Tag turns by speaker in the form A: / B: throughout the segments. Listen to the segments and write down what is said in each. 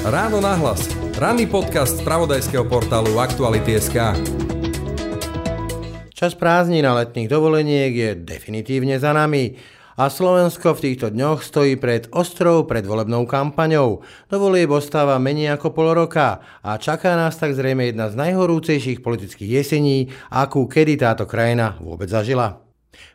A: Ráno nahlas. Ranný podcast z pravodajského portálu Aktuality.sk.
B: Čas prázdnin a letných dovoleniek je definitívne za nami a Slovensko v týchto dňoch stojí pred ostrou predvolebnou kampaňou. Do volieb ostáva menej ako pol roka a čaká nás tak zrejme jedna z najhorúcejších politických jesení, akú kedy táto krajina vôbec zažila.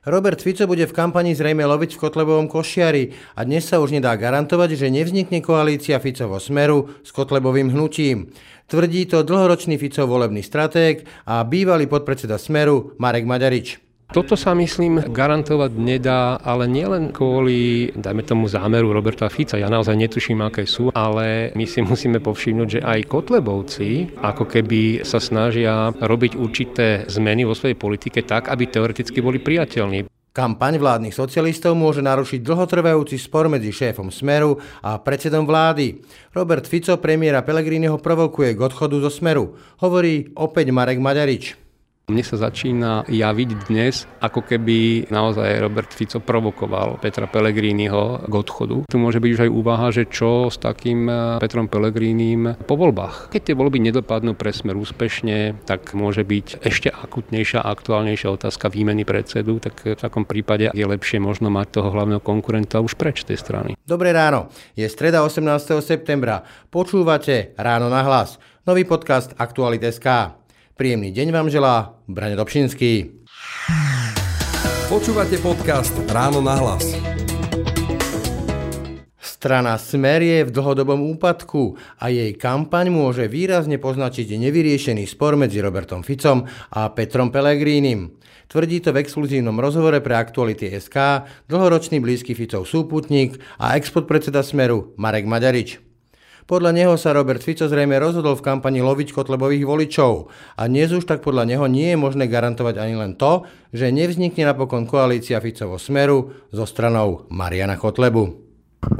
B: Robert Fico bude v kampani zrejme loviť v Kotlebovom košiari a dnes sa už nedá garantovať, že nevznikne koalícia Ficovo smeru s Kotlebovým hnutím. Tvrdí to dlhoročný Ficov volebný stratég a bývalý podpredseda smeru Marek Maďarič.
C: Toto sa myslím garantovať nedá, ale nielen kvôli, dajme tomu, zámeru Roberta Fica. Ja naozaj netuším, aké sú, ale my si musíme povšimnúť, že aj Kotlebovci ako keby sa snažia robiť určité zmeny vo svojej politike tak, aby teoreticky boli priateľní.
B: Kampaň vládnych socialistov môže narušiť dlhotrvajúci spor medzi šéfom Smeru a predsedom vlády. Robert Fico premiéra Pelegriniho provokuje k odchodu zo Smeru. Hovorí opäť Marek Maďarič.
C: Mne sa začína javiť dnes, ako keby naozaj Robert Fico provokoval Petra Pellegriniho k odchodu. Tu môže byť už aj úvaha, že čo s takým eh, Petrom Pellegrinim po voľbách. Keď tie voľby nedopadnú pre smer úspešne, tak môže byť ešte akutnejšia a aktuálnejšia otázka výmeny predsedu, tak v takom prípade je lepšie možno mať toho hlavného konkurenta už preč tej strany.
B: Dobré ráno, je streda 18. septembra. Počúvate Ráno na hlas. Nový podcast Aktuality.sk. Príjemný deň vám želá Brane Dobšinský.
A: Počúvate podcast Ráno na hlas.
B: Strana Smer je v dlhodobom úpadku a jej kampaň môže výrazne poznačiť nevyriešený spor medzi Robertom Ficom a Petrom Pelegrínim. Tvrdí to v exkluzívnom rozhovore pre Aktuality SK dlhoročný blízky Ficov súputník a expodpredseda Smeru Marek Maďarič. Podľa neho sa Robert Fico zrejme rozhodol v kampani loviť Kotlebových voličov a dnes už tak podľa neho nie je možné garantovať ani len to, že nevznikne napokon koalícia Ficovo smeru so stranou Mariana Kotlebu.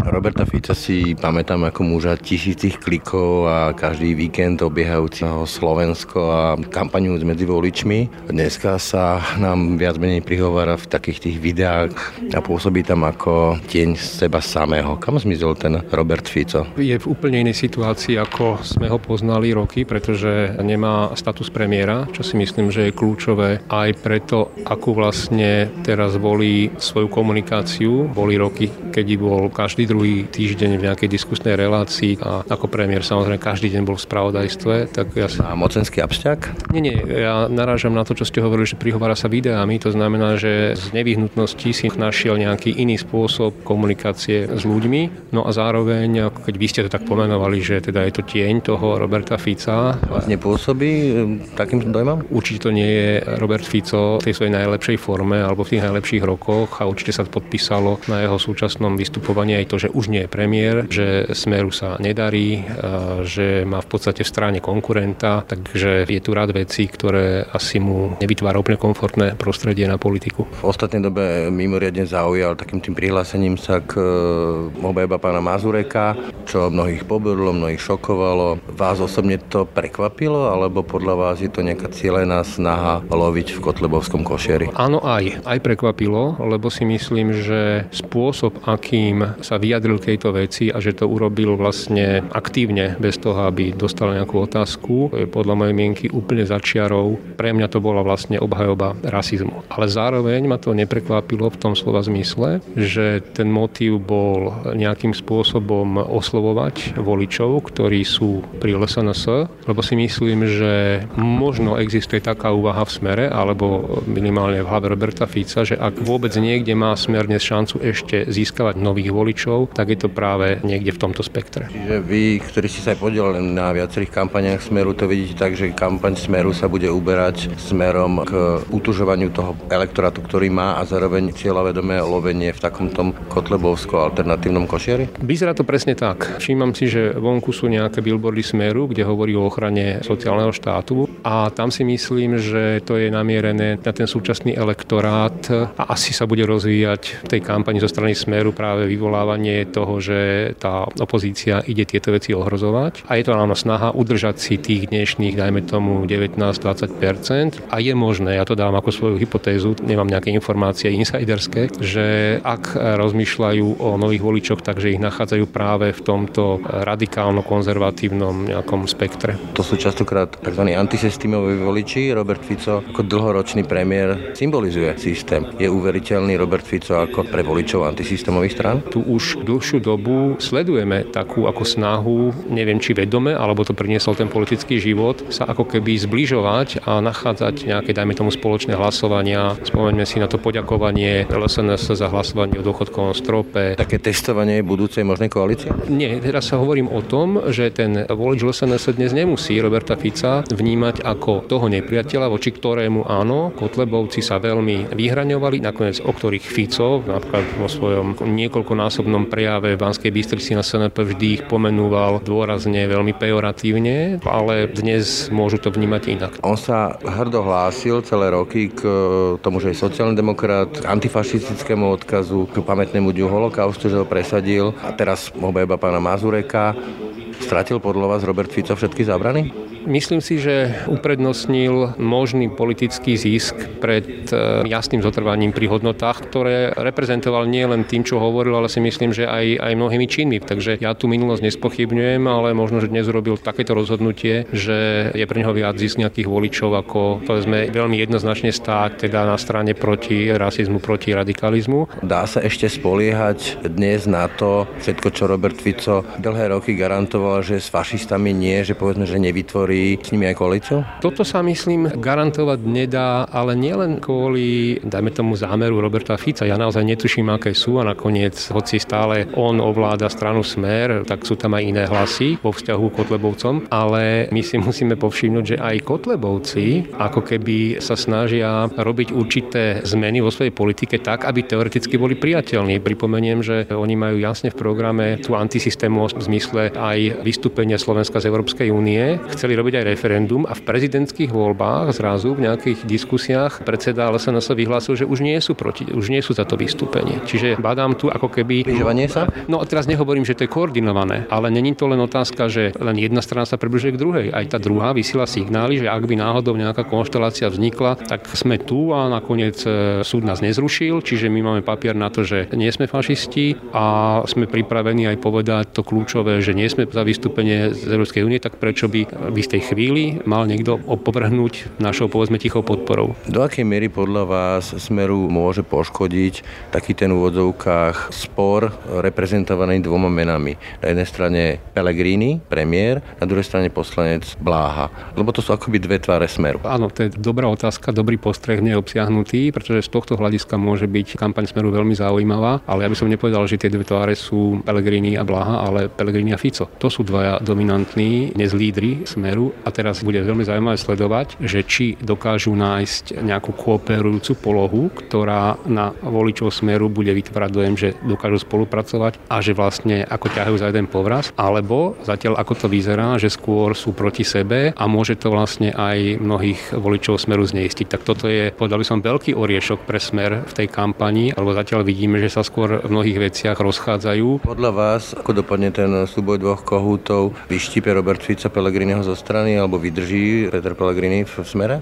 D: Roberta Fica si pamätám ako muža tisícich klikov a každý víkend obiehajúceho Slovensko a kampaňu medzi voličmi. Dneska sa nám viac menej prihovára v takých tých videách a pôsobí tam ako tieň seba samého. Kam zmizol ten Robert Fico?
C: Je v úplne inej situácii, ako sme ho poznali roky, pretože nemá status premiéra, čo si myslím, že je kľúčové aj preto, akú vlastne teraz volí svoju komunikáciu. Boli roky, keď bol každý každý druhý týždeň v nejakej diskusnej relácii a ako premiér samozrejme každý deň bol v spravodajstve. Tak ja
D: si... A mocenský abšťak?
C: Nie, nie, ja narážam na to, čo ste hovorili, že prihovára sa videami, to znamená, že z nevyhnutnosti si našiel nejaký iný spôsob komunikácie s ľuďmi, no a zároveň, keď vy ste to tak pomenovali, že teda je to tieň toho Roberta Fica.
D: Nepôsobí hm, takým dojmom?
C: Určite to nie je Robert Fico v tej svojej najlepšej forme alebo v tých najlepších rokoch a určite sa podpísalo na jeho súčasnom vystupovaní aj aj to, že už nie je premiér, že Smeru sa nedarí, že má v podstate v strane konkurenta, takže je tu rád vecí, ktoré asi mu nevytvára úplne komfortné prostredie na politiku.
D: V ostatnej dobe mimoriadne zaujal takým tým prihlásením sa k e, obajba pána Mazureka, čo mnohých pobudlo, mnohých šokovalo. Vás osobne to prekvapilo, alebo podľa vás je to nejaká cieľená snaha loviť v Kotlebovskom košieri?
C: Áno aj, aj prekvapilo, lebo si myslím, že spôsob, akým sa vyjadril k tejto veci a že to urobil vlastne aktívne, bez toho, aby dostal nejakú otázku. Podľa mojej mienky úplne začiarov. Pre mňa to bola vlastne obhajoba rasizmu. Ale zároveň ma to neprekvapilo v tom slova zmysle, že ten motív bol nejakým spôsobom oslovovať voličov, ktorí sú pri LSNS, lebo si myslím, že možno existuje taká úvaha v smere, alebo minimálne v hlave Roberta Fica, že ak vôbec niekde má smer dnes šancu ešte získavať nových voličov, voličov, tak je to práve niekde v tomto spektre.
D: Čiže vy, ktorí ste sa aj podielali na viacerých kampaniách Smeru, to vidíte tak, že kampaň Smeru sa bude uberať smerom k utužovaniu toho elektorátu, ktorý má a zároveň cieľavedomé lovenie v takom tom kotlebovsko-alternatívnom košieri?
C: Vyzerá to presne tak. Všímam si, že vonku sú nejaké billboardy Smeru, kde hovorí o ochrane sociálneho štátu a tam si myslím, že to je namierené na ten súčasný elektorát a asi sa bude rozvíjať v tej kampani zo strany Smeru práve vyvolávať očakávanie toho, že tá opozícia ide tieto veci ohrozovať. A je to áno snaha udržať si tých dnešných, dajme tomu 19-20%. A je možné, ja to dávam ako svoju hypotézu, nemám nejaké informácie insiderské, že ak rozmýšľajú o nových voličoch, takže ich nachádzajú práve v tomto radikálno-konzervatívnom nejakom spektre.
D: To sú častokrát tzv. antisystémoví voliči. Robert Fico ako dlhoročný premiér symbolizuje systém. Je uveriteľný Robert Fico ako pre voličov antisystémových strán?
C: Tu už dlhšiu dobu sledujeme takú ako snahu, neviem či vedome, alebo to priniesol ten politický život, sa ako keby zbližovať a nachádzať nejaké, dajme tomu, spoločné hlasovania. Spomeňme si na to poďakovanie LSNS za hlasovanie o dôchodkovom strope.
D: Také testovanie budúcej možnej koalície?
C: Nie, teraz sa hovorím o tom, že ten volič LSNS dnes nemusí Roberta Fica vnímať ako toho nepriateľa, voči ktorému áno, Kotlebovci sa veľmi vyhraňovali, nakoniec o ktorých Fico, napríklad vo svojom niekoľkonásobnom prejave v Banskej Bystrici na SNP vždy ich pomenúval dôrazne, veľmi pejoratívne, ale dnes môžu to vnímať inak.
D: On sa hrdo hlásil celé roky k tomu, že je sociálny demokrat, k antifašistickému odkazu, k pamätnému dňu holokaustu, že ho presadil a teraz obajba pána Mazureka. Stratil podľa vás Robert Fico všetky zábrany?
C: Myslím si, že uprednostnil možný politický zisk pred e, jasným zotrvaním pri hodnotách, ktoré reprezentoval nie len tým, čo hovoril, ale si myslím, že aj, aj mnohými činmi. Takže ja tu minulosť nespochybňujem, ale možno, že dnes urobil takéto rozhodnutie, že je pre neho viac zisk nejakých voličov, ako povedzme veľmi jednoznačne stáť teda na strane proti rasizmu, proti radikalizmu.
D: Dá sa ešte spoliehať dnes na to, všetko, čo Robert Fico dlhé roky garantoval, že s fašistami nie, že povedzme, že nevytvorí vytvorí s nimi aj koalíciu?
C: Toto sa myslím garantovať nedá, ale nielen kvôli, dajme tomu, zámeru Roberta Fica. Ja naozaj netuším, aké sú a nakoniec, hoci stále on ovláda stranu Smer, tak sú tam aj iné hlasy vo vzťahu k Kotlebovcom, ale my si musíme povšimnúť, že aj Kotlebovci ako keby sa snažia robiť určité zmeny vo svojej politike tak, aby teoreticky boli priateľní. Pripomeniem, že oni majú jasne v programe tú antisystému v zmysle aj vystúpenia Slovenska z Európskej únie. Chceli robiť aj referendum a v prezidentských voľbách zrazu v nejakých diskusiách predseda LSNS vyhlásil, že už nie sú proti, už nie sú za to vystúpenie. Čiže badám tu ako keby...
D: Prižovanie sa?
C: No a teraz nehovorím, že to je koordinované, ale není to len otázka, že len jedna strana sa približuje k druhej. Aj tá druhá vysiela signály, že ak by náhodou nejaká konštelácia vznikla, tak sme tu a nakoniec e, súd nás nezrušil, čiže my máme papier na to, že nie sme fašisti a sme pripravení aj povedať to kľúčové, že nie sme za vystúpenie z Európskej únie, tak prečo by v istej tej chvíli mal niekto opovrhnúť našou povedzme tichou podporou.
D: Do akej miery podľa vás Smeru môže poškodiť taký ten v úvodzovkách spor reprezentovaný dvoma menami? Na jednej strane Pellegrini, premiér, na druhej strane poslanec Bláha. Lebo to sú akoby dve tváre Smeru.
C: Áno, to je dobrá otázka, dobrý postreh neobsiahnutý, pretože z tohto hľadiska môže byť kampaň Smeru veľmi zaujímavá, ale ja by som nepovedal, že tie dve tváre sú Pellegrini a Bláha, ale Pellegrini a Fico. To sú dvaja dominantní, dnes lídry Smeru a teraz bude veľmi zaujímavé sledovať, že či dokážu nájsť nejakú kooperujúcu polohu, ktorá na voličov smeru bude vytvárať dojem, že dokážu spolupracovať a že vlastne ako ťahajú za jeden povraz, alebo zatiaľ ako to vyzerá, že skôr sú proti sebe a môže to vlastne aj mnohých voličov smeru zneistiť. Tak toto je, povedal by som, veľký oriešok pre smer v tej kampani, alebo zatiaľ vidíme, že sa skôr v mnohých veciach rozchádzajú.
D: Podľa vás, ako dopadne ten súboj dvoch kohútov, vyštípe Robert Fico Pelegriniho zo strany alebo vydrží Peter Pellegrini v smere?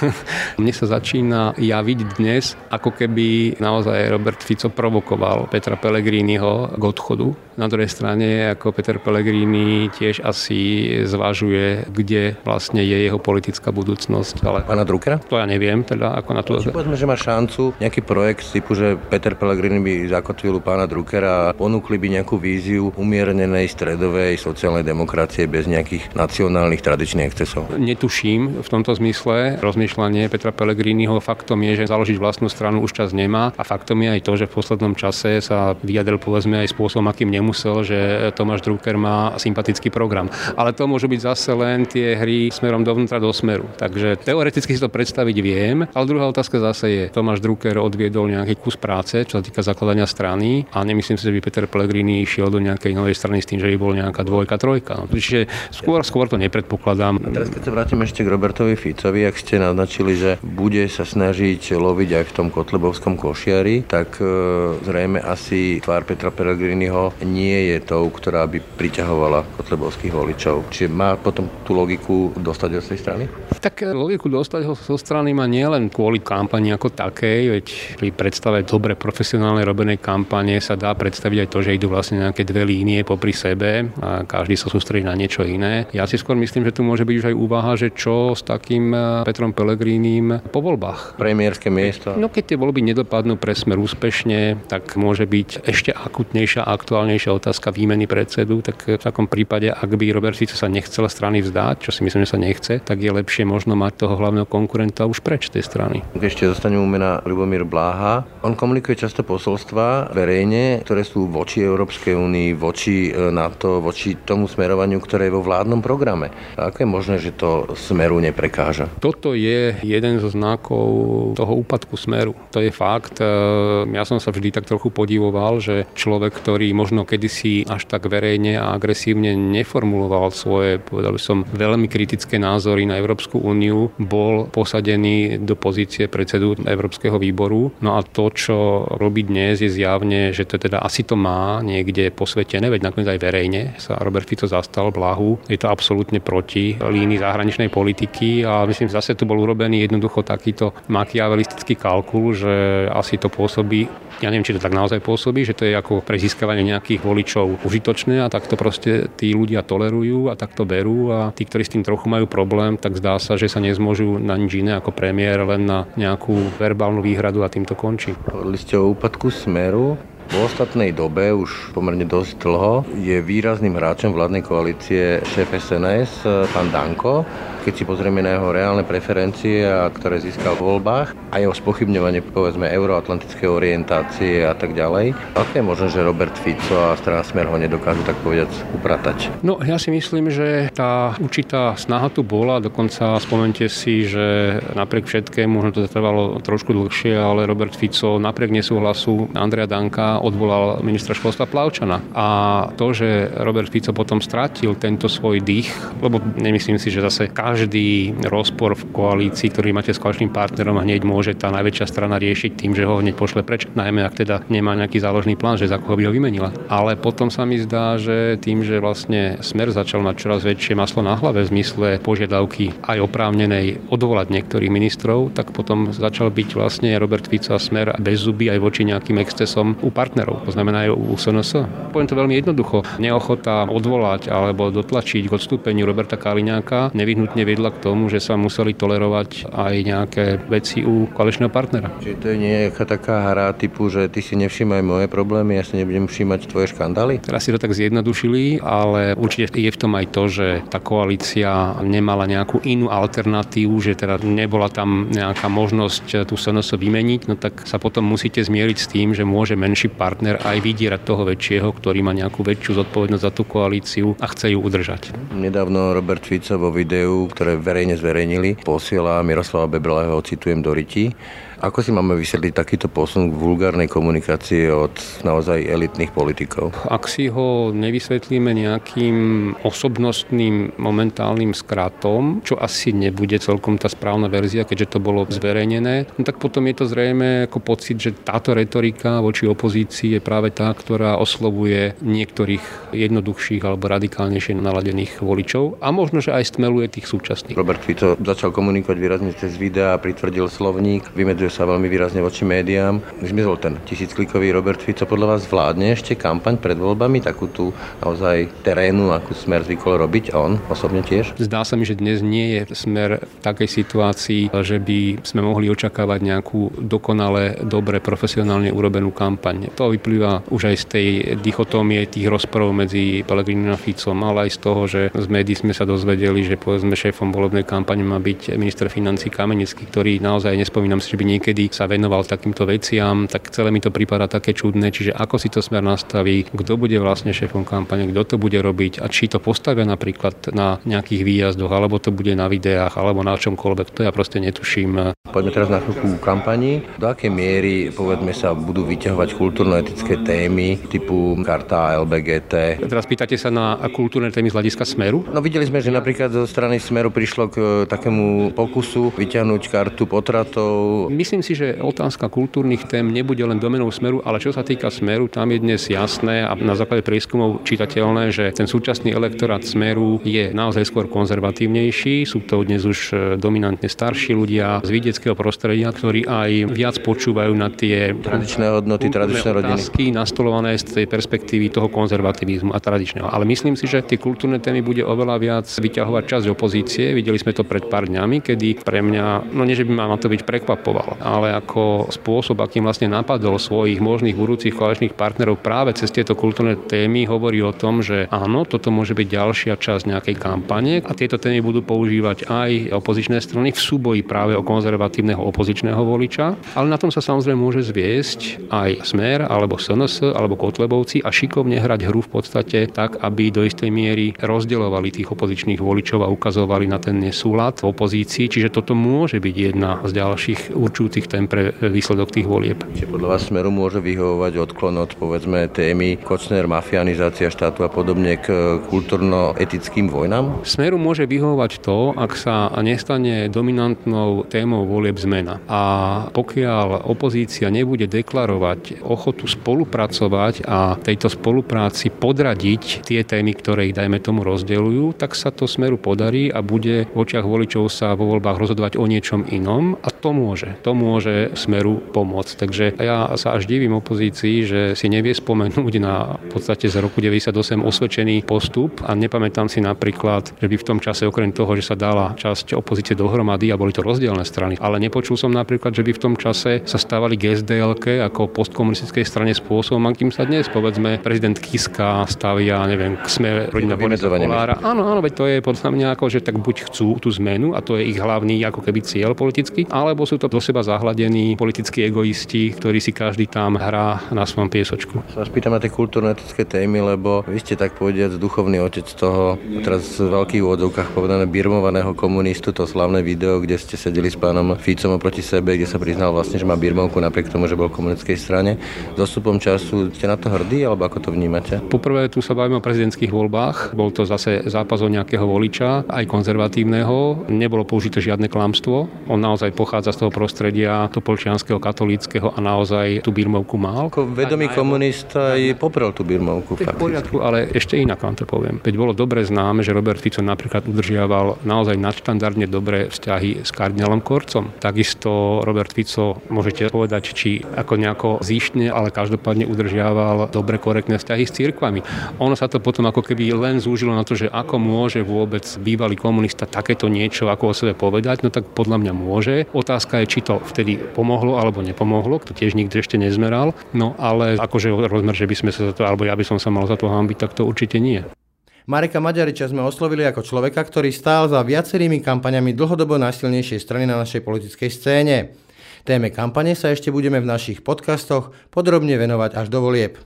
C: Mne sa začína javiť dnes, ako keby naozaj Robert Fico provokoval Petra Pellegriniho k odchodu. Na druhej strane, ako Peter Pellegrini tiež asi zvažuje, kde vlastne je jeho politická budúcnosť.
D: Ale... Pána Druckera?
C: To ja neviem, teda ako na to...
D: Povedzme, že má šancu nejaký projekt typu, že Peter Pellegrini by zakotvil u pána Druckera a ponúkli by nejakú víziu umiernenej stredovej sociálnej demokracie bez nejakých nacionálnych tradičných excesov?
C: Netuším v tomto zmysle. Rozmýšľanie Petra Pellegriniho faktom je, že založiť vlastnú stranu už čas nemá a faktom je aj to, že v poslednom čase sa vyjadril povedzme aj spôsobom, akým nemusel, že Tomáš Drucker má sympatický program. Ale to môžu byť zase len tie hry smerom dovnútra do smeru. Takže teoreticky si to predstaviť viem, ale druhá otázka zase je, Tomáš Drucker odviedol nejaký kus práce, čo sa týka zakladania strany a nemyslím si, že by Peter Pellegrini išiel do nejakej novej strany s tým, že by bol nejaká dvojka, trojka. No, čiže skôr, skôr to nepredpokladám predpokladám.
D: A teraz keď sa vrátim ešte k Robertovi Ficovi, ak ste naznačili, že bude sa snažiť loviť aj v tom kotlebovskom košiari, tak e, zrejme asi tvár Petra Pellegriniho nie je tou, ktorá by priťahovala kotlebovských voličov. Čiže má potom tú logiku dostať od tej strany?
C: Tak e, logiku dostať ho zo strany má nielen kvôli kampani ako takej, veď pri predstave dobre profesionálnej robenej kampane sa dá predstaviť aj to, že idú vlastne nejaké dve línie popri sebe a každý sa sústredí na niečo iné. Ja si skôr myslím, že tu môže byť už aj úvaha, že čo s takým e, Petrom Pelegrínim po voľbách.
D: Premiérske miesto.
C: No keď tie voľby nedopadnú pre smer úspešne, tak môže byť ešte akutnejšia, aktuálnejšia otázka výmeny predsedu, tak v takom prípade, ak by Robert Fico sa nechcel strany vzdať, čo si myslím, že sa nechce, tak je lepšie možno mať toho hlavného konkurenta už preč tej strany.
D: Ešte zostane u mena Ľubomír Bláha. On komunikuje často posolstva verejne, ktoré sú voči Európskej únii, voči e, NATO, voči tomu smerovaniu, ktoré je vo vládnom programe. Ako je možné, že to smeru neprekáža?
C: Toto je jeden zo znakov toho úpadku smeru. To je fakt. E, ja som sa vždy tak trochu podivoval, že človek, ktorý možno kedysi až tak verejne a agresívne neformuloval svoje, povedal som, veľmi kritické názory na Európsku úniu, bol posadený do pozície predsedu Európskeho výboru. No a to, čo robí dnes, je zjavne, že to teda asi to má niekde posvetené, veď nakoniec aj verejne sa Robert Fico zastal blahu. Je to absolútne proti línii zahraničnej politiky a myslím, zase tu bol urobený jednoducho takýto makiavelistický kalkul, že asi to pôsobí ja neviem, či to tak naozaj pôsobí, že to je ako pre získavanie nejakých voličov užitočné a tak to proste tí ľudia tolerujú a tak to berú a tí, ktorí s tým trochu majú problém, tak zdá sa, že sa nezmôžu na nič iné ako premiér, len na nejakú verbálnu výhradu a tým to končí.
D: Hovorili ste o úpadku smeru. V ostatnej dobe, už pomerne dosť dlho, je výrazným hráčom vládnej koalície šéf SNS, pán Danko. Keď si pozrieme na jeho reálne preferencie, ktoré získal v voľbách, a jeho spochybňovanie povedzme euroatlantické orientácie a tak ďalej, aké je možné, že Robert Fico a strana Smer ho nedokážu tak povedať upratať?
C: No ja si myslím, že tá určitá snaha tu bola, dokonca spomente si, že napriek všetkému, možno to trvalo trošku dlhšie, ale Robert Fico napriek nesúhlasu Andrea Danka odvolal ministra školstva Plavčana. A to, že Robert Fico potom stratil tento svoj dých, lebo nemyslím si, že zase každý rozpor v koalícii, ktorý máte s koaličným partnerom, hneď môže tá najväčšia strana riešiť tým, že ho hneď pošle preč, najmä ak teda nemá nejaký záložný plán, že za koho by ho vymenila. Ale potom sa mi zdá, že tým, že vlastne Smer začal mať čoraz väčšie maslo na hlave v zmysle požiadavky aj oprávnenej odvolať niektorých ministrov, tak potom začal byť vlastne Robert Fico a Smer bez zuby aj voči nejakým excesom u partnerov, to znamená aj u SNS. Poviem to veľmi jednoducho. Neochota odvolať alebo dotlačiť k odstúpeniu Roberta Kaliňáka nevyhnutne nutne viedla k tomu, že sa museli tolerovať aj nejaké veci u koaličného partnera.
D: Čiže to je nejaká taká hra typu, že ty si nevšímaj moje problémy, ja si nebudem všímať tvoje škandály?
C: Teraz si to tak zjednodušili, ale určite je v tom aj to, že tá koalícia nemala nejakú inú alternatívu, že teda nebola tam nejaká možnosť tú SNS vymeniť, no tak sa potom musíte zmieriť s tým, že môže menší partner aj vydierať toho väčšieho, ktorý má nejakú väčšiu zodpovednosť za tú koalíciu a chce ju udržať.
D: Nedávno Robert Fico vo videu, ktoré verejne zverejnili, posiela Miroslava Bebreleho, citujem do Riti, ako si máme vysvetliť takýto posun k vulgárnej komunikácii od naozaj elitných politikov?
C: Ak si ho nevysvetlíme nejakým osobnostným momentálnym skratom, čo asi nebude celkom tá správna verzia, keďže to bolo zverejnené, no tak potom je to zrejme ako pocit, že táto retorika voči opozícii je práve tá, ktorá oslovuje niektorých jednoduchších alebo radikálnejšie naladených voličov a možno, že aj stmeluje tých súčasných.
D: Robert Fico začal komunikovať výrazne cez videa, pritvrdil slovník, vymedzuje sa veľmi výrazne voči médiám. Zmizol ten tisícklikový Robert Fico. Podľa vás vládne ešte kampaň pred voľbami, takú tú naozaj terénu, akú smer zvykol robiť on osobne tiež?
C: Zdá sa mi, že dnes nie je smer v takej situácii, že by sme mohli očakávať nejakú dokonale, dobre, profesionálne urobenú kampaň. To vyplýva už aj z tej dichotómie tých rozporov medzi Pelegrinom a Ficom, ale aj z toho, že z médií sme sa dozvedeli, že povedzme šéfom volebnej kampane má byť minister financí Kamenický, ktorý naozaj nespomínam si, že by niekedy sa venoval takýmto veciam, tak celé mi to prípada také čudné, čiže ako si to smer nastaví, kto bude vlastne šéfom kampane, kto to bude robiť a či to postavia napríklad na nejakých výjazdoch, alebo to bude na videách, alebo na čomkoľvek, to ja proste netuším.
D: Poďme teraz na chvíľku kampani. Do akej miery, povedzme sa, budú vyťahovať kultúrno-etické témy typu karta LBGT?
C: Teraz pýtate sa na kultúrne témy z hľadiska smeru?
D: No videli sme, že napríklad zo strany smeru prišlo k takému pokusu vyťahnuť kartu potratov.
C: Myslím si, že otázka kultúrnych tém nebude len domenou smeru, ale čo sa týka smeru, tam je dnes jasné a na základe prieskumov čitateľné, že ten súčasný elektorát smeru je naozaj skôr konzervatívnejší. Sú to dnes už e, dominantne starší ľudia z vidieckého prostredia, ktorí aj viac počúvajú na tie
D: tradičné hodnoty, tradičné rodiny.
C: Otázky nastolované z tej perspektívy toho konzervativizmu a tradičného. Ale myslím si, že tie kultúrne témy bude oveľa viac vyťahovať časť opozície. Videli sme to pred pár dňami, kedy pre mňa, no nie, že by ma na to byť prekvapoval, ale ako spôsob, akým vlastne napadol svojich možných budúcich koaličných partnerov práve cez tieto kultúrne témy, hovorí o tom, že áno, toto môže byť ďalšia časť nejakej kampane a tieto témy budú používať aj opozičné strany v súboji práve o konzervatívneho opozičného voliča, ale na tom sa samozrejme môže zviesť aj Smer alebo SNS alebo Kotlebovci a šikovne hrať hru v podstate tak, aby do istej miery rozdielovali tých opozičných voličov a ukazovali na ten nesúlad v opozícii, čiže toto môže byť jedna z ďalších určujúcich tém pre výsledok tých volieb.
D: Čiže podľa vás Smeru môže vyhovovať odklon od povedzme témy Kočner, mafianizácia štátu a podobne k kultúrno-etickým vojnám?
C: Smeru môže vyhovovať to, ak sa nestane dominantnou témou volieb zmena. A pokiaľ opozícia nebude deklarovať ochotu spolupracovať a tejto spolupráci podradiť tie témy, ktoré ich, dajme tomu, rozdeľujú, tak sa to Smeru podarí a bude v očiach voličov sa vo voľbách rozhodovať o niečom inom a to môže. To môže Smeru pomôcť. Takže ja sa až divím opozícii, že si nevie spomenúť na v podstate z roku 98 osvedčený postup a nepamätám si napríklad, že by v tom čase okrem toho, že sa dala časť opozície dohromady a boli to rozdielne strany, ale nepočul som napríklad, že by v tom čase sa stávali gsdl ako postkomunistickej strane spôsobom, akým sa dnes povedzme prezident Kiska stavia, neviem, k sme rodina Kolára. Áno, áno, veď to je podľa mňa ako, že tak buď chcú tú zmenu a to je ich hlavný ako keby cieľ politický, alebo sú to do seba zahladení politickí egoisti, ktorí si každý tam hrá na svojom piesočku.
D: Sa vás pýtam na tie kultúrno-etické témy, lebo vy ste tak povediať duchovný otec toho, teraz v veľkých úvodzovkách povedané birmovaného komunistu, to slavné video, kde ste sedeli s pánom Ficom oproti sebe, kde sa priznal vlastne, že má birmovku napriek tomu, že bol v komunistickej strane. S dostupom času ste na to hrdí, alebo ako to vnímate?
C: Poprvé tu sa bavíme o prezidentských voľbách. Bol to zase zápas o nejakého voliča, aj konzervatívneho. Nebolo použité žiadne klamstvo. On naozaj pochádza z toho prostredia topolčianského, katolíckého a naozaj tú birmovku mal.
D: Ako vedomý komunista aj poprel tú birmovku.
C: V poriadku, ale ešte inak vám to poviem. Veď bolo dobre známe, že Robert Fico napríklad udržiaval naozaj nadštandardne dobré vzťahy s kardinálom Korcom. Takisto Robert Fico, môžete povedať, či ako nejako zíšne, ale každopádne udržiaval dobre korektné vzťahy s cirkvami. Ono sa to potom ako keby len zúžilo na to, že ako môže vôbec bývalý komunista takéto niečo ako o sebe povedať, no tak podľa mňa môže. Otázka je, či to vtedy pomohlo alebo nepomohlo, to tiež nikto ešte nezmeral. No ale akože rozmer, že by sme sa za to, alebo ja by som sa mal za to hambiť, tak to určite nie.
B: Mareka Maďariča sme oslovili ako človeka, ktorý stál za viacerými kampaňami dlhodobo najsilnejšej strany na našej politickej scéne. Téme kampane sa ešte budeme v našich podcastoch podrobne venovať až do volieb.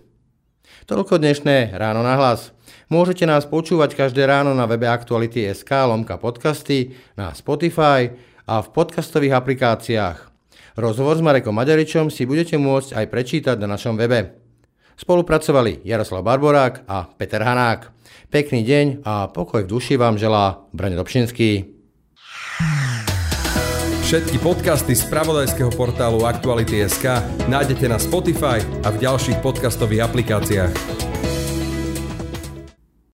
B: Toľko dnešné Ráno na hlas. Môžete nás počúvať každé ráno na webe Aktuality.sk lomka podcasty, na Spotify a v podcastových aplikáciách. Rozhovor s Marekom Maďaričom si budete môcť aj prečítať na našom webe. Spolupracovali Jaroslav Barborák a Peter Hanák. Pekný deň a pokoj v duši vám želá Brane Dobšinský.
A: Všetky podcasty z pravodajského portálu Aktuality.sk nájdete na Spotify a v ďalších podcastových aplikáciách.